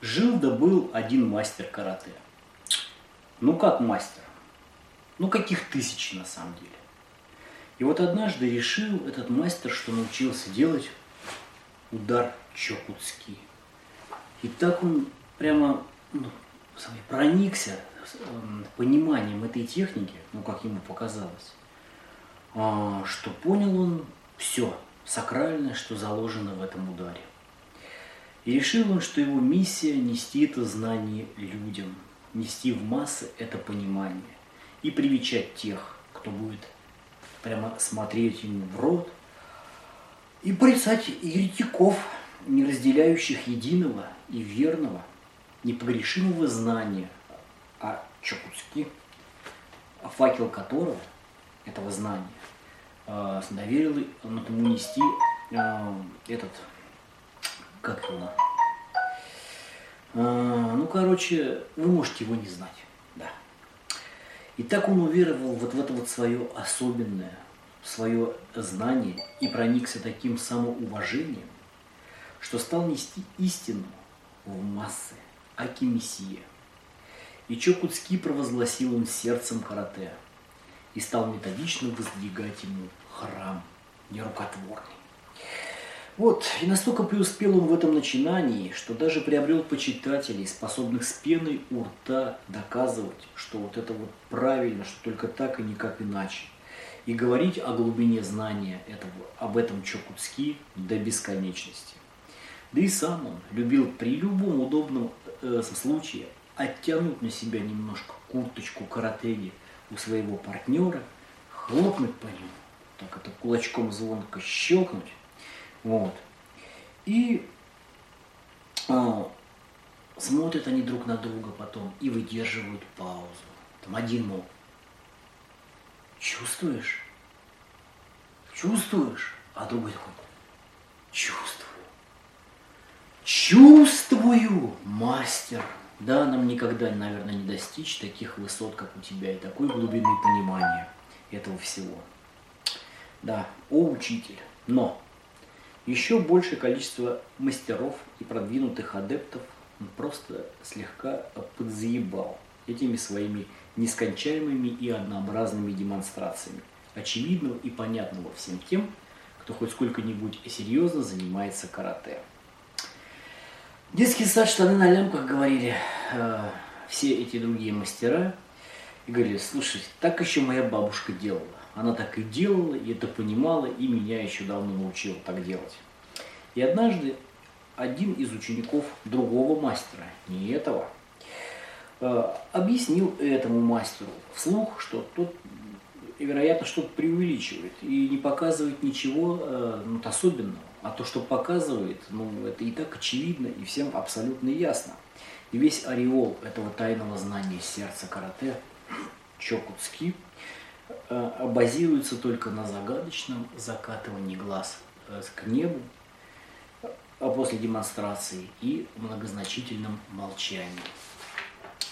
Жил да был один мастер карате. Ну как мастер? Ну каких тысяч на самом деле. И вот однажды решил этот мастер, что научился делать удар чокутский. И так он прямо ну, проникся эм, пониманием этой техники, ну как ему показалось, а, что понял он все сакральное, что заложено в этом ударе. И решил он, что его миссия – нести это знание людям, нести в массы это понимание и привечать тех, кто будет прямо смотреть ему в рот, и порицать еретиков, не разделяющих единого и верного, непогрешимого знания о Чокутске, факел которого, этого знания, э, доверил ему нести э, этот как его? А, ну, короче, вы можете его не знать, да. И так он уверовал вот в это вот свое особенное, свое знание и проникся таким самоуважением, что стал нести истину в массы, аки мессия. И Чокутски провозгласил он сердцем карате и стал методично воздвигать ему храм нерукотворный. Вот, и настолько преуспел он в этом начинании, что даже приобрел почитателей, способных с пеной у рта доказывать, что вот это вот правильно, что только так и никак иначе. И говорить о глубине знания этого, об этом Чокутски до бесконечности. Да и сам он любил при любом удобном э, случае оттянуть на себя немножко курточку каратеги у своего партнера, хлопнуть по нему, так это кулачком звонко щелкнуть, вот. И а, смотрят они друг на друга потом и выдерживают паузу. Там один мол, чувствуешь? Чувствуешь? А другой такой, чувствую. Чувствую, мастер. Да, нам никогда, наверное, не достичь таких высот, как у тебя, и такой глубины понимания этого всего. Да, о учитель. Но еще большее количество мастеров и продвинутых адептов просто слегка подзаебал этими своими нескончаемыми и однообразными демонстрациями, очевидного и понятного всем тем, кто хоть сколько-нибудь серьезно занимается карате. Детский сад, штаны на лямках, говорили э, все эти другие мастера, и говорили, слушай, так еще моя бабушка делала. Она так и делала, и это понимала, и меня еще давно научила так делать. И однажды один из учеников другого мастера, не этого, объяснил этому мастеру вслух, что тот, вероятно, что-то преувеличивает и не показывает ничего э, ну, особенного. А то, что показывает, ну, это и так очевидно и всем абсолютно ясно. И весь ореол этого тайного знания сердца карате Чокутски э, базируется только на загадочном закатывании глаз э, к небу, а после демонстрации и многозначительном молчании.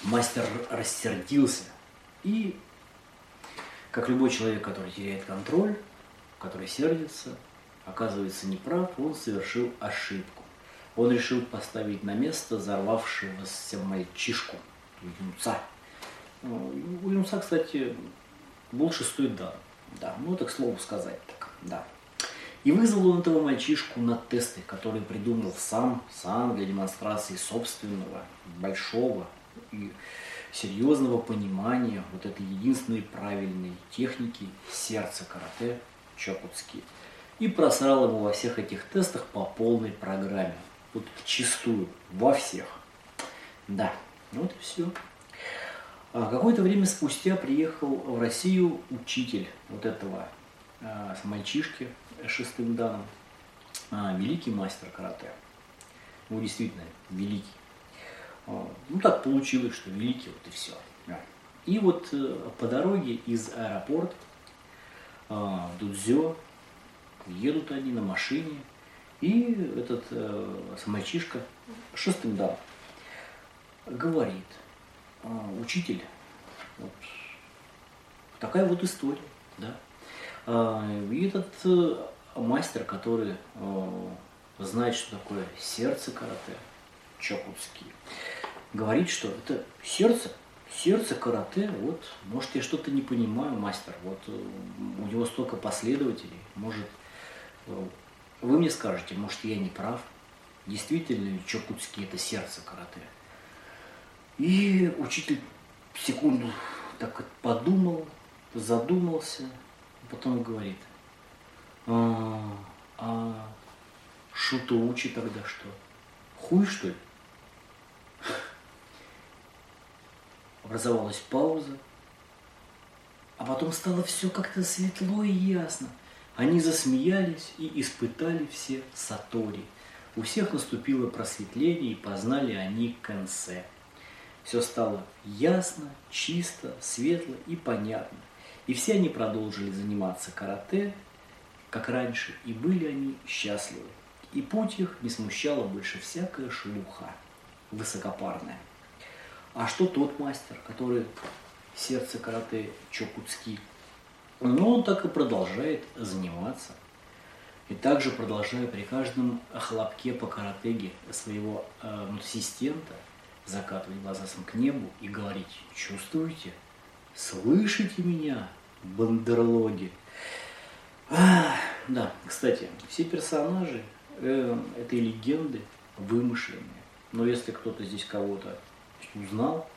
Мастер рассердился и, как любой человек, который теряет контроль, который сердится, оказывается неправ, он совершил ошибку. Он решил поставить на место взорвавшегося мальчишку, юнца. У юнца, кстати, был шестой дан. Да, ну так слово сказать так, да. И вызвал он этого мальчишку на тесты, которые придумал сам, сам для демонстрации собственного, большого и серьезного понимания вот этой единственной правильной техники сердца карате Чокутски. И просрал ему во всех этих тестах по полной программе. Вот чистую, во всех. Да, вот и все. А какое-то время спустя приехал в Россию учитель вот этого э, мальчишки шестым данным, а, великий мастер карате. Ну, действительно, великий. А, ну, так получилось, что великий, вот и все. И вот э, по дороге из аэропорта в Дудзё едут они на машине, И этот э, мальчишка, шестым да, говорит, «А, учитель, вот, такая вот история, да. А, и этот э, мастер, который э, знает, что такое сердце карате, Чокутский, говорит, что это сердце, сердце карате, вот, может, я что-то не понимаю, мастер, вот э, у него столько последователей, может, вы мне скажете, может, я не прав, действительно ли Чокутский это сердце карате. И учитель секунду так подумал, задумался, потом говорит, а, а Шуто учи тогда что? Хуй что ли? Образовалась пауза, а потом стало все как-то светло и ясно. Они засмеялись и испытали все сатори. У всех наступило просветление и познали они конце. Все стало ясно, чисто, светло и понятно. И все они продолжили заниматься карате, как раньше, и были они счастливы. И путь их не смущала больше всякая шелуха высокопарная. А что тот мастер, который сердце карате Чокуцки, ну, он так и продолжает заниматься. И также продолжая при каждом хлопке по каратеге своего э, ассистента закатывать глаза к небу и говорить, чувствуете, слышите меня, бандерлоги? А, да, кстати, все персонажи э, этой легенды вымышленные. Но если кто-то здесь кого-то узнал,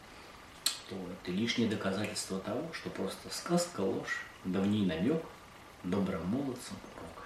то это лишнее доказательство того, что просто сказка ложь, давний намек, добрым молодцам урок.